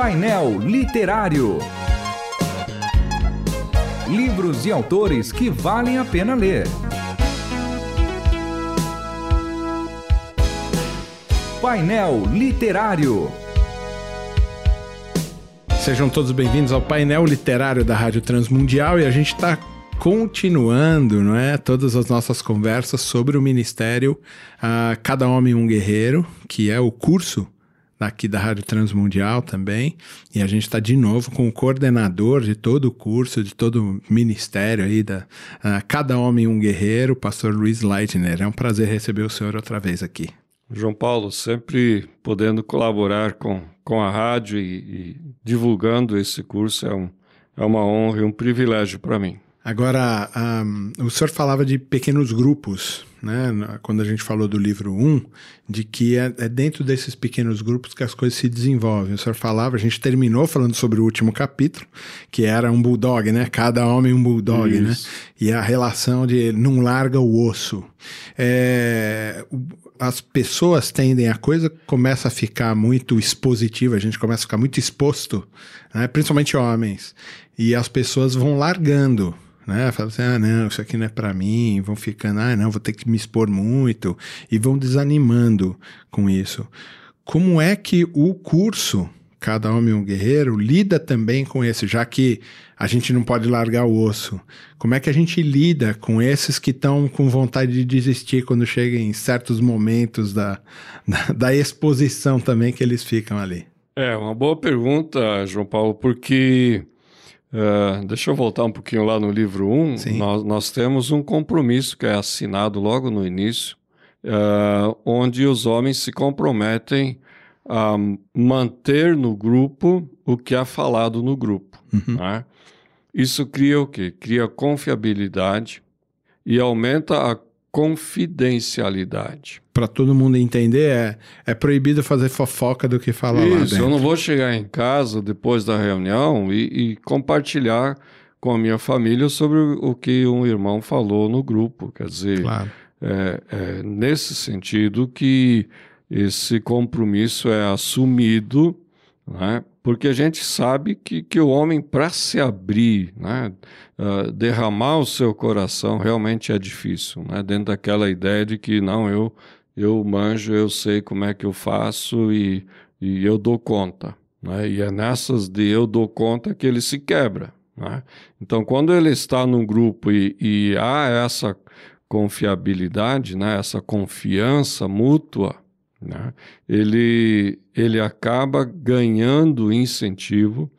Painel Literário. Livros e autores que valem a pena ler. Painel Literário. Sejam todos bem-vindos ao painel literário da Rádio Transmundial e a gente está continuando, não é, todas as nossas conversas sobre o Ministério uh, Cada Homem um Guerreiro, que é o curso daqui da Rádio Transmundial também. E a gente está de novo com o coordenador de todo o curso, de todo o ministério aí da uh, Cada Homem um Guerreiro, o pastor Luiz Leitner. É um prazer receber o senhor outra vez aqui. João Paulo, sempre podendo colaborar com, com a rádio e, e divulgando esse curso é, um, é uma honra e um privilégio para mim. Agora, um, o senhor falava de pequenos grupos, né? Quando a gente falou do livro 1, de que é, é, dentro desses pequenos grupos que as coisas se desenvolvem. O senhor falava, a gente terminou falando sobre o último capítulo, que era um bulldog, né? Cada homem um bulldog, né? Isso. né? E a relação de não larga o osso. É, as pessoas tendem, a coisa começa a ficar muito expositiva, a gente começa a ficar muito exposto, né? principalmente homens, e as pessoas vão largando né? Fala assim, ah, não, isso aqui não é para mim, vão ficando, ah, não, vou ter que me expor muito, e vão desanimando com isso. Como é que o curso Cada Homem um Guerreiro lida também com esse, já que a gente não pode largar o osso? Como é que a gente lida com esses que estão com vontade de desistir quando chegam em certos momentos da, da, da exposição também que eles ficam ali? É, uma boa pergunta, João Paulo, porque Uh, deixa eu voltar um pouquinho lá no livro 1. Nós, nós, temos um compromisso que é assinado logo no início, uh, onde os homens se comprometem a manter no grupo o que é falado no grupo. Uhum. Né? Isso cria o quê? Cria confiabilidade e aumenta a confidencialidade. Para todo mundo entender, é, é proibido fazer fofoca do que falar Isso, lá dentro. eu não vou chegar em casa depois da reunião e, e compartilhar com a minha família sobre o que um irmão falou no grupo. Quer dizer, claro. é, é nesse sentido que esse compromisso é assumido, né? Porque a gente sabe que, que o homem, para se abrir, né, uh, derramar o seu coração, realmente é difícil, né, dentro daquela ideia de que, não, eu, eu manjo, eu sei como é que eu faço e, e eu dou conta. Né, e é nessas de eu dou conta que ele se quebra. Né? Então, quando ele está num grupo e, e há essa confiabilidade, né, essa confiança mútua, né? Ele, ele acaba ganhando incentivo,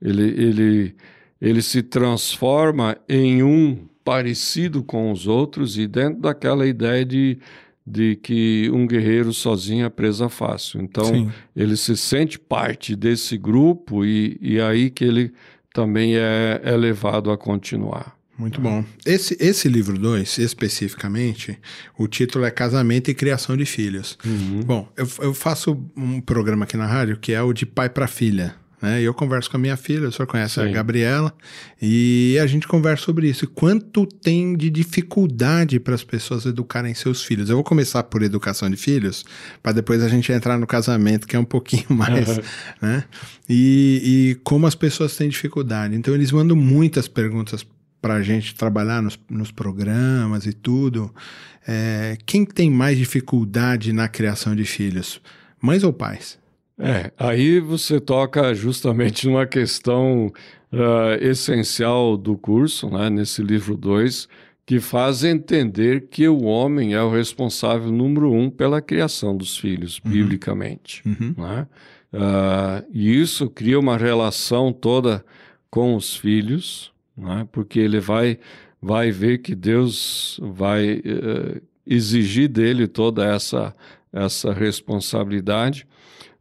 ele, ele, ele se transforma em um parecido com os outros e dentro daquela ideia de, de que um guerreiro sozinho é presa fácil. Então, Sim. ele se sente parte desse grupo e, e aí que ele também é, é levado a continuar. Muito bom. Esse, esse livro 2, especificamente, o título é Casamento e Criação de Filhos. Uhum. Bom, eu, eu faço um programa aqui na rádio que é o de pai para filha. Né? E eu converso com a minha filha, o senhor conhece Sim. a Gabriela, e a gente conversa sobre isso. quanto tem de dificuldade para as pessoas educarem seus filhos. Eu vou começar por educação de filhos, para depois a gente entrar no casamento, que é um pouquinho mais. Uhum. Né? E, e como as pessoas têm dificuldade. Então, eles mandam muitas perguntas para a gente trabalhar nos, nos, programas e tudo, é, quem tem mais dificuldade na criação de filhos, mães ou pais? É, aí você toca justamente numa questão uh, essencial do curso, né, nesse livro 2, que faz entender que o homem é o responsável número um pela criação dos filhos, uhum. biblicamente. Uhum. Né? Uh, e isso cria uma relação toda com os filhos, né? porque ele vai, vai ver que Deus vai uh, exigir dele toda essa, essa responsabilidade,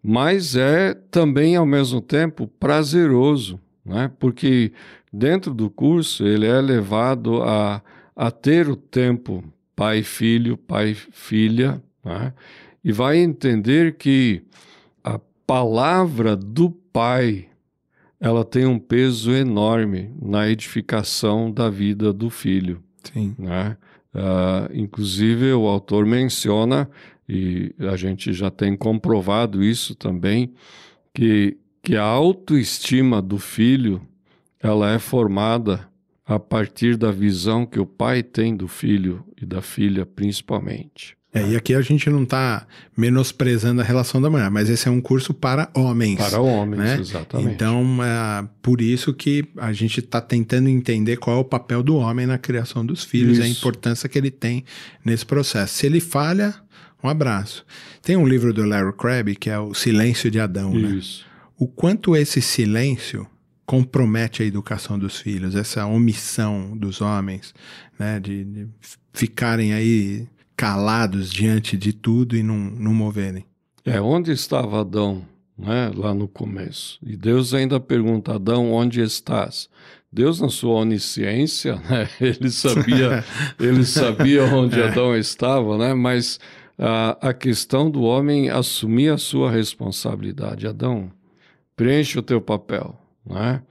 mas é também, ao mesmo tempo, prazeroso, né? porque dentro do curso ele é levado a, a ter o tempo pai-filho, pai-filha, né? e vai entender que a palavra do pai ela tem um peso enorme na edificação da vida do filho. Sim. Né? Uh, inclusive, o autor menciona, e a gente já tem comprovado isso também, que que a autoestima do filho ela é formada a partir da visão que o pai tem do filho e da filha, principalmente. É, e aqui a gente não está menosprezando a relação da mulher, mas esse é um curso para homens. Para homens, né? exatamente. Então, é por isso que a gente está tentando entender qual é o papel do homem na criação dos filhos isso. e a importância que ele tem nesse processo. Se ele falha, um abraço. Tem um livro do Larry Crabb que é O Silêncio de Adão. Né? Isso. Né? O quanto esse silêncio compromete a educação dos filhos, essa omissão dos homens, né, de, de ficarem aí calados diante de tudo e não, não moverem. É, onde estava Adão, né, lá no começo? E Deus ainda pergunta, Adão, onde estás? Deus, na sua onisciência, né, ele sabia, ele sabia onde é. Adão estava, né, mas a, a questão do homem assumir a sua responsabilidade. Adão, preenche o teu papel, né?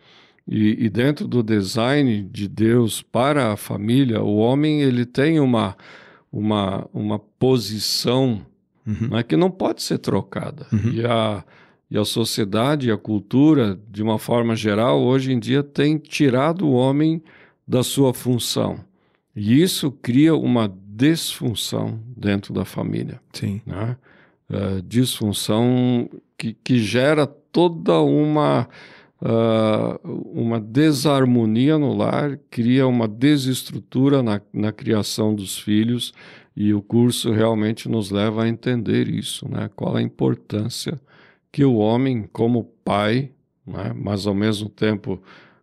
E, e, dentro do design de Deus para a família, o homem ele tem uma uma, uma posição uhum. né, que não pode ser trocada. Uhum. E, a, e a sociedade a cultura, de uma forma geral, hoje em dia tem tirado o homem da sua função. E isso cria uma desfunção dentro da família. Sim. Né? Uh, disfunção que, que gera toda uma uh, uma desarmonia no lar, cria uma desestrutura na, na criação dos filhos, e o curso realmente nos leva a entender isso, né? qual a importância que o homem, como pai, né? mas ao mesmo tempo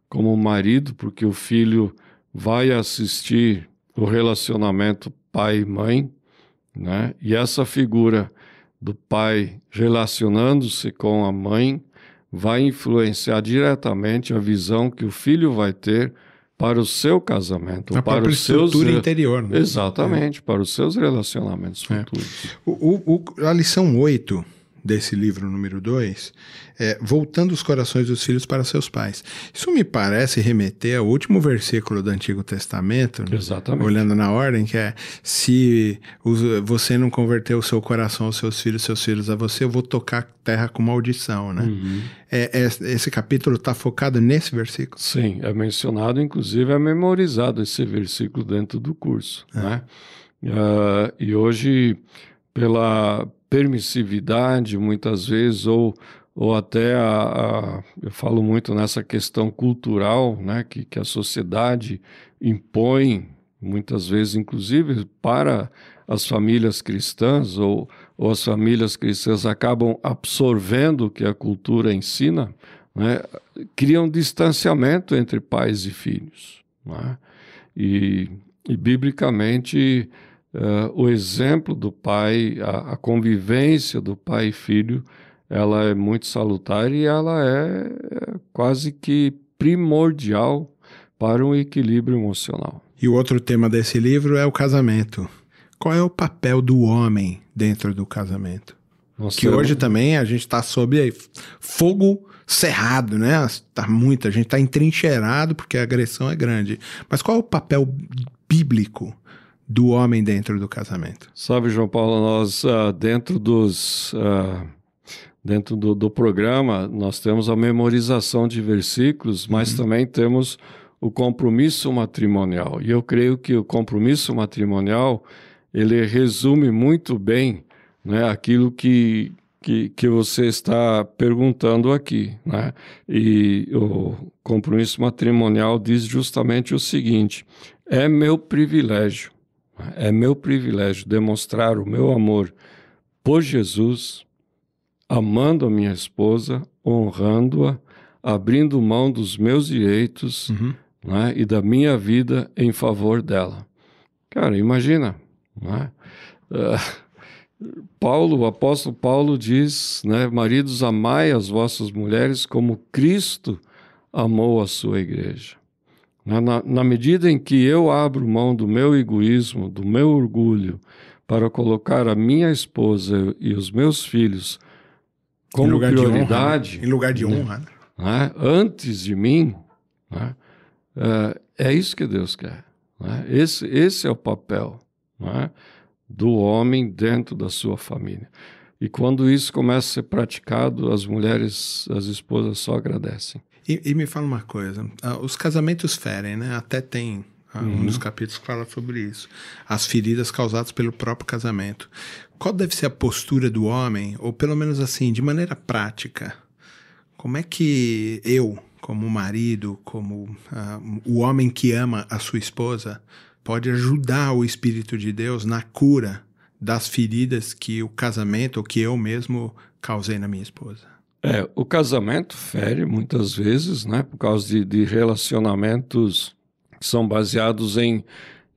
como marido, porque o filho vai assistir o relacionamento pai e mãe, né? e essa figura do pai relacionando-se com a mãe vai influenciar diretamente a visão que o filho vai ter para o seu casamento, a para os seus interior, né? Exatamente, é. para os seus relacionamentos é. futuros. O, o, a lição 8 desse livro número 2 é voltando os corações dos filhos para seus pais. Isso me parece remeter ao último versículo do Antigo Testamento, né? Exatamente. olhando na ordem, que é se você não converter o seu coração aos seus filhos, seus filhos a você, eu vou tocar a terra com maldição, né? Uhum. É, é, esse capítulo está focado nesse versículo? Sim, é mencionado, inclusive é memorizado esse versículo dentro do curso, é. né? Uh, e hoje, pela permissividade, muitas vezes, ou ou até a, a, eu falo muito nessa questão cultural, né, que, que a sociedade impõe muitas vezes, inclusive para as famílias cristãs ou, ou as famílias cristãs acabam absorvendo o que a cultura ensina, né, cria um distanciamento entre pais e filhos. Né? E, e, biblicamente, uh, o exemplo do pai, a, a convivência do pai e filho, ela é muito salutar e ela é quase que primordial para um equilíbrio emocional. E o outro tema desse livro é o casamento. Qual é o papel do homem dentro do casamento? Nossa, que hoje também a gente está sob fogo cerrado, né? Tá muito, a gente está entrincheirado porque a agressão é grande. Mas qual é o papel bíblico do homem dentro do casamento? Sabe, João Paulo, nós uh, dentro dos uh dentro do, do programa, nós temos a memorização de versículos, mas uhum. também temos o compromisso matrimonial. E eu creio que o compromisso matrimonial ele resume muito bem né, aquilo que, que, que você está perguntando aqui. Né? E o compromisso matrimonial diz justamente o seguinte: é meu privilégio, é meu privilégio demonstrar o meu amor por Jesus amando a minha esposa, honrando-a, abrindo mão dos meus direitos uhum. né, e da minha vida em favor dela. Cara, imagina, né? Uh, Paulo, o apóstolo Paulo diz, né, maridos, amai as vossas mulheres como Cristo amou a sua igreja. Na, na medida em que eu abro mão do meu egoísmo, do meu orgulho, para colocar a minha esposa e os meus filhos como prioridade. De honra, né? Em lugar de honra. Né? né? Antes de mim, né? é, isso que Deus quer. Né? Esse, esse é o papel né? do homem dentro da sua família. E quando isso começa a ser praticado, as mulheres, as esposas só agradecem. E, e me fala uma coisa: uh, os casamentos ferem, né? Até tem uhum. um dos capítulos que fala sobre isso. As feridas causadas pelo próprio casamento. Qual deve ser a postura do homem, ou pelo menos assim, de maneira prática? Como é que eu, como marido, como uh, o homem que ama a sua esposa, pode ajudar o Espírito de Deus na cura das feridas que o casamento ou que eu mesmo causei na minha esposa? É, o casamento fere muitas vezes, né, por causa de, de relacionamentos que são baseados em,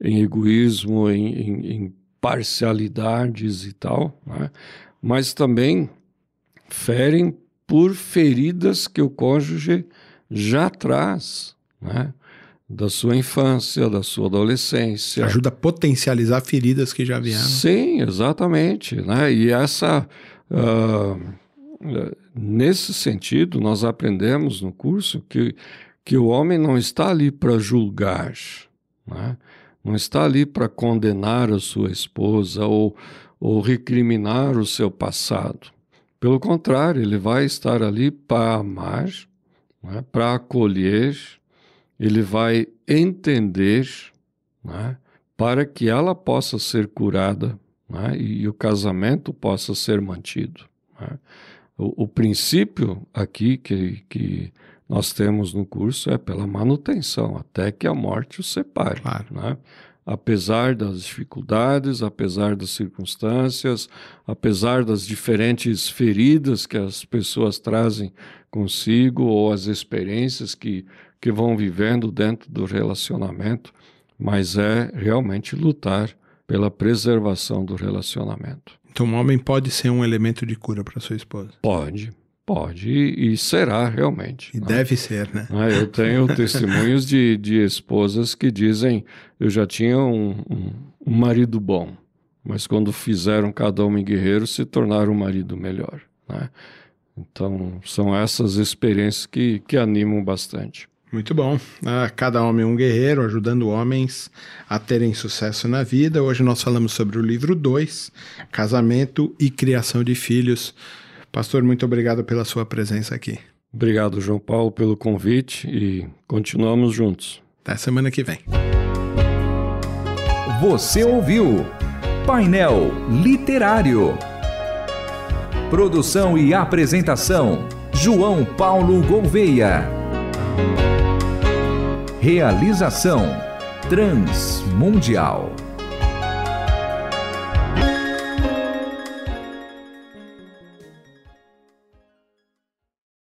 em egoísmo, em, em, em parcialidades e tal, né? mas também ferem por feridas que o cônjuge já traz, né? da sua infância, da sua adolescência. Ajuda a potencializar feridas que já vieram. Sim, exatamente. Né? E essa. Uh, nesse sentido, nós aprendemos no curso que, que o homem não está ali para julgar, né? não está ali para condenar a sua esposa ou, ou recriminar o seu passado. Pelo contrário, ele vai estar ali para amar, né? para acolher, ele vai entender né? para que ela possa ser curada né? e, e, o casamento possa ser mantido. O, o, princípio aqui que, que nós temos no curso é pela manutenção, até que a morte os separe. Claro. Né? Apesar das dificuldades, apesar das circunstâncias, apesar das diferentes feridas que as pessoas trazem consigo ou as experiências que, que vão vivendo dentro do relacionamento, mas é realmente lutar pela preservação do relacionamento. Então, um homem pode ser um elemento de cura para sua esposa? Pode, Pode e será realmente. E né? deve ser, né? Ah, eu tenho testemunhos de, de esposas que dizem: eu já tinha um, um, um marido bom, mas quando fizeram cada homem guerreiro, se tornaram um marido melhor. Né? Então, são essas experiências que, que animam bastante. Muito bom. Ah, cada homem um guerreiro, ajudando homens a terem sucesso na vida. Hoje nós falamos sobre o livro 2, Casamento e Criação de Filhos. Pastor, muito obrigado pela sua presença aqui. Obrigado, João Paulo, pelo convite e continuamos juntos. Até semana que vem. Você ouviu Painel Literário. Produção e apresentação: João Paulo Gouveia. Realização: Transmundial.